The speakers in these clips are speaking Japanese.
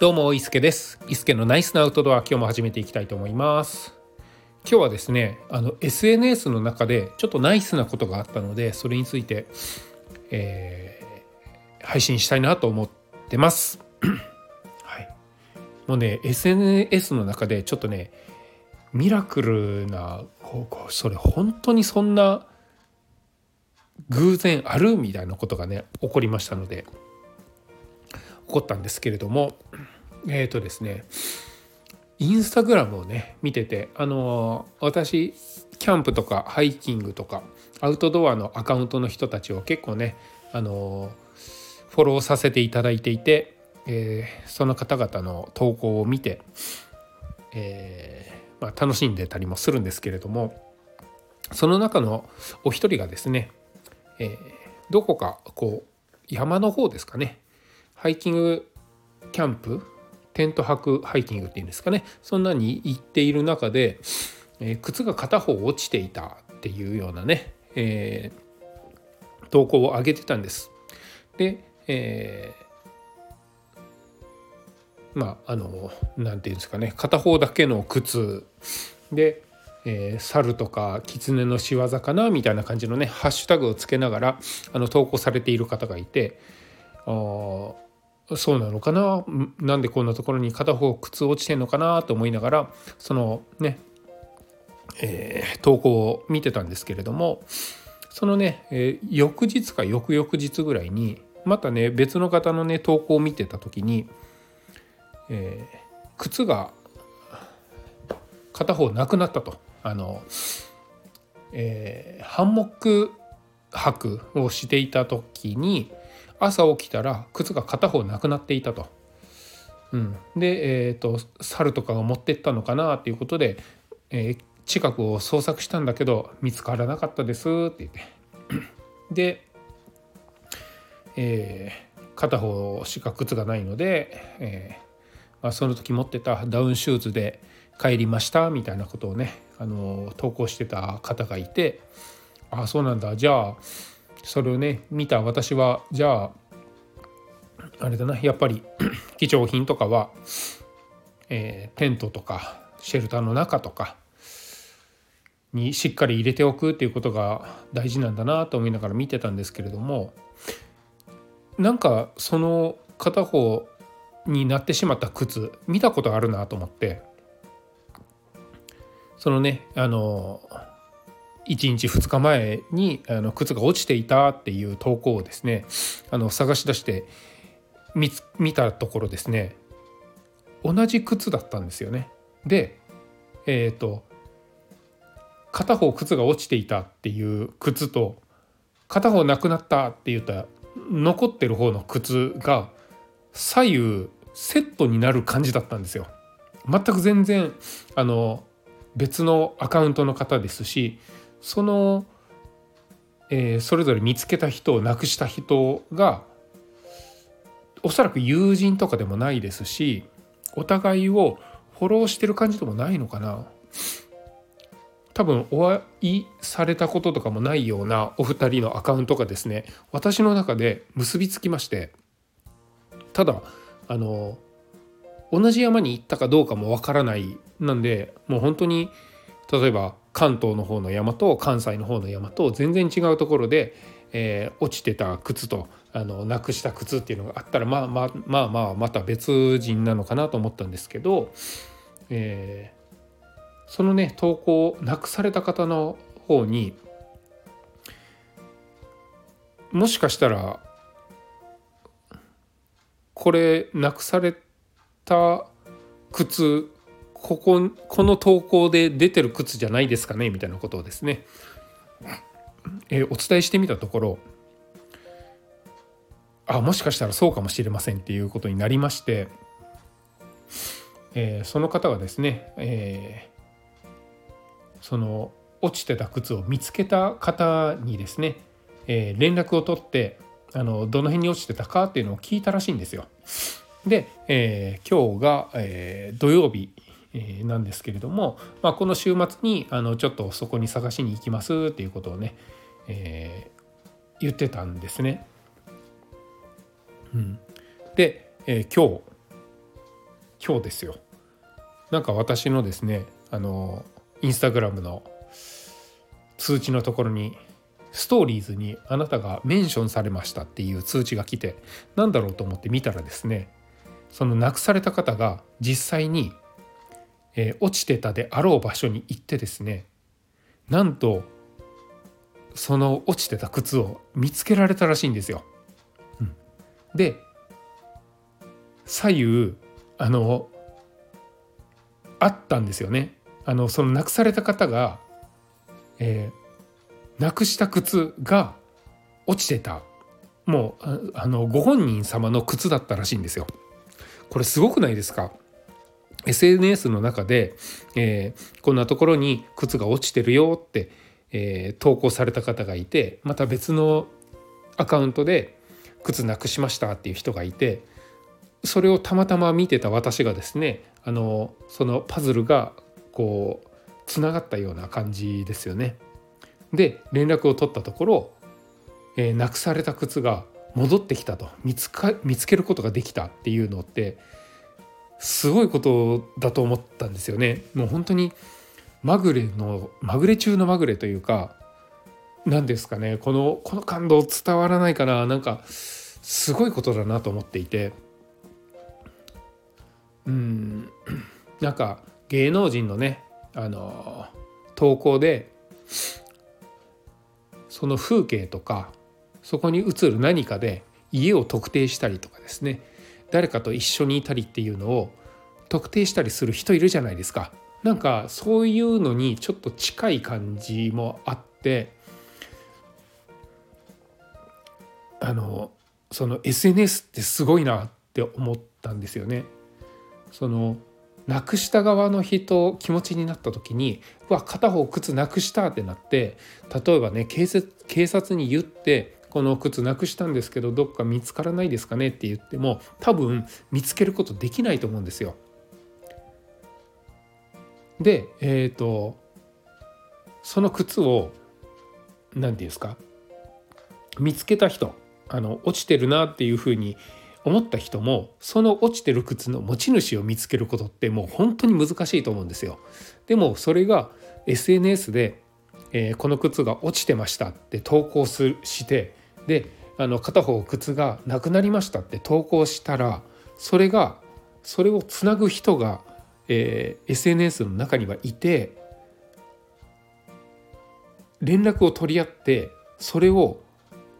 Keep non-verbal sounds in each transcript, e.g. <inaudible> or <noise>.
どうも伊助です。伊助のナイスなアウトドア今日も始めていきたいと思います。今日はですねあの SNS の中でちょっとナイスなことがあったのでそれについて、えー、配信したいなと思ってます。<clears throat> はい。もうね SNS の中でちょっとねミラクルなそれ本当にそんな偶然あるみたいなことがね起こりましたので。起こったんですけれどもえっ、ー、とですねインスタグラムをね見ててあの私キャンプとかハイキングとかアウトドアのアカウントの人たちを結構ねあのフォローさせていただいていて、えー、その方々の投稿を見て、えー、まあ、楽しんでたりもするんですけれどもその中のお一人がですね、えー、どこかこう山の方ですかねハイキングキャンプテント泊ハイキングっていうんですかね。そんなに行っている中で、えー、靴が片方落ちていたっていうようなね、えー、投稿を上げてたんです。で、えー、まああの何て言うんですかね。片方だけの靴。で、えー、猿とか狐の仕業かなみたいな感じのねハッシュタグをつけながらあの投稿されている方がいてそうなのかな？なんでこんなところに片方靴落ちてんのかなと思いながらそのね、えー、投稿を見てたんですけれどもそのね、えー、翌日か翌々日ぐらいにまたね別の方のね投稿を見てた時に、えー、靴が片方なくなったと。あの、えー、ハンモック泊をしていた時に朝起きたら靴が片方なくなっていたと。うん、で、えーと、猿とかが持ってったのかなっていうことで、えー、近くを捜索したんだけど見つからなかったですって言って。<clears throat> で、えー、片方しか靴がないので、えーまあ、その時持ってたダウンシューズで帰りましたみたいなことをね、あの投稿してた方がいてああそうなんだ。じゃあそれをね見た私はじゃああれだなやっぱり <clears throat> 貴重品とかは、えー、テントとかシェルターの中とかにしっかり入れておくっていうことが大事なんだなと思いながら見てたんですけれどもなんかその片方になってしまった靴見たことあるなと思ってそのねあの1日2日前にあの靴が落ちていたっていう投稿をですねあの探し出して見見たところですね同じ靴だったんですよね。でえっ、ー、と片方靴が落ちていたっていう靴と片方なくなったって言った残ってる方の靴が左右セットになる感じだったんですよ。全く全然あの別のアカウントの方ですしその、えー、それぞれ見つけた人を亡くした人がおそらく友人とかでもないですしお互いをフォローしてる感じでもないのかな。多分お会いされたこととかもないようなお二人のアカウントがですね私の中で結びつきましてただあの同じ山に行ったかどうかもわからないなんでもう本当に例えば関東の方の山と関西の方の山と全然違うところで、えー、落ちてた靴とあのなくした靴っていうのがあったらまあまあまあまあまた別人なのかなと思ったんですけど、えー、そのね投稿なくされた方の方にもしかしたらこれなくされた靴こここの投稿で出てる靴じゃないですかねみたいなことをですね、えー、お伝えしてみたところあもしかしたらそうかもしれませんっていうことになりまして、えー、その方はですね、えー、その落ちてた靴を見つけた方にですね、えー、連絡を取ってあのどの辺に落ちてたかっていうのを聞いたらしいんですよ。で、え、今日が、えー、土曜日えなんですけれども、まあ、この週末にあのちょっとそこに探しに行きますっていうことをね、えー、言ってたんですね。うん、で、えー、今日今日ですよなんか私のですねあのインスタグラムの通知のところにストーリーズにあなたがメンションされましたっていう通知が来てなんだろうと思って見たらですねその亡くされた方が実際に、えー、落ちてたであろう場所に行ってですねなんとその落ちてた靴を見つけられたらしいんですよ。うん、で左右あのあったんですよね。あのその亡くされた方が、えー、なくした靴が落ちてたもうあのご本人様の靴だったらしいんですよ。これすごくないですか？SNS の中で、えー、こんなところに靴が落ちてるよって、えー、投稿された方がいてまた別のアカウントで靴なくしましたっていう人がいてそれをたまたま見てた私がですねあのそのパズルがこうつながったような感じですよね。で連絡を取ったところ、えー、なくされた靴が戻ってきたと見つか見つけることができたっていうのってすごいことだと思ったんですよね。もう本当にまぐれのまぐれ中のまぐれというか何ですかね。このこの感動伝わらないかな。なんかすごいことだなと思っていて。うん。なんか芸能人のねあの投稿でその風景とかそこに映る何かで家を特定したりとかですね。誰かと一緒にいたりっていうのを特定したりする人いるじゃないですか。なんかそういうのにちょっと近い感じもあってあのその SNS ってすごいなって思ったんですよね。そのなくした側の人気持ちになった時にうわ片方靴なくしたってなって例えばね警察に言ってこの靴なくしたんですけどどっか見つからないですかねって言っても多分見つけることできないと思うんですよ。でえっ、ー、とその靴を何て言うんですか見つけた人あの落ちてるなっていうふうに思った人もその落ちてる靴の持ち主を見つけることってもう本当に難しいと思うんですよ。でもそれが SNS で、えー、この靴が落ちてましたって投稿すしてであの片方靴がなくなりましたって投稿したらそれがそれをつなぐ人が、えー、SNS の中にはいて連絡を取り合ってそれを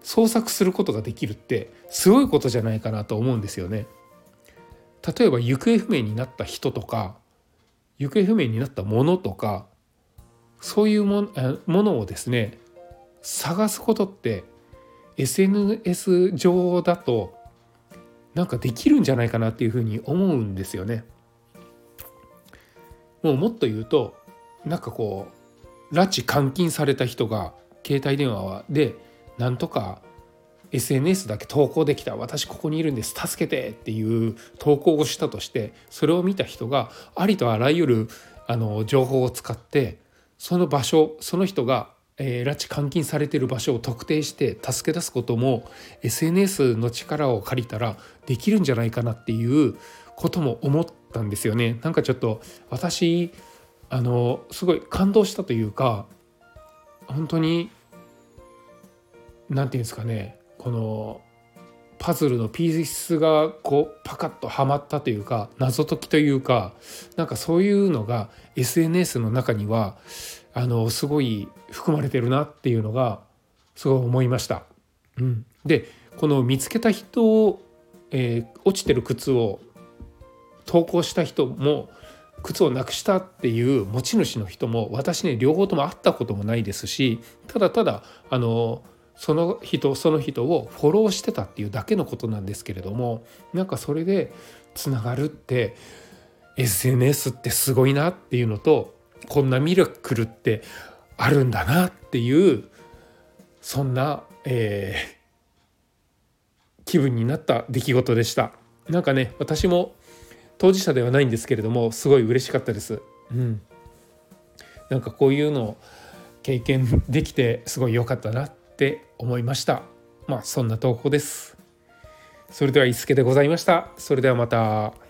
捜索することができるってすごいことじゃないかなと思うんですよね。例えば行方不明になった人とか行方不明になったものとかそういうものをですね探すことって SNS 上だとなんかできるんじゃないかなっていうふうに思うんですよね。もうもっと言うとなんかこう拉致監禁された人が携帯電話でなんとか SNS だけ投稿できた私ここにいるんです助けてっていう投稿をしたとしてそれを見た人がありとあらゆるあの情報を使ってその場所その人がえー、拉致監禁されている場所を特定して助け出すことも SNS の力を借りたらできるんじゃないかなっていうことも思ったんですよね。なんかちょっと私あのすごい感動したというか本当に何て言うんですかねこのパズルのピースがこうパカッとはまったというか謎解きというかなんかそういうのが SNS の中にはあのすごい含まれてるなっていうのがすごい思いました。うん、でこの見つけた人を、えー、落ちてる靴を投稿した人も靴をなくしたっていう持ち主の人も私ね両方とも会ったこともないですしただただあのその人その人をフォローしてたっていうだけのことなんですけれどもなんかそれでつながるって SNS ってすごいなっていうのとこんなミラクルってあるんだなっていうそんな、えー、気分になった出来事でした。なんかね私も当事者ではないんですけれどもすごい嬉しかったです、うん、なんかこういうのを経験できてすごい良かったなって思いました。まあそんな投稿です。それでは伊助でございました。それではまた。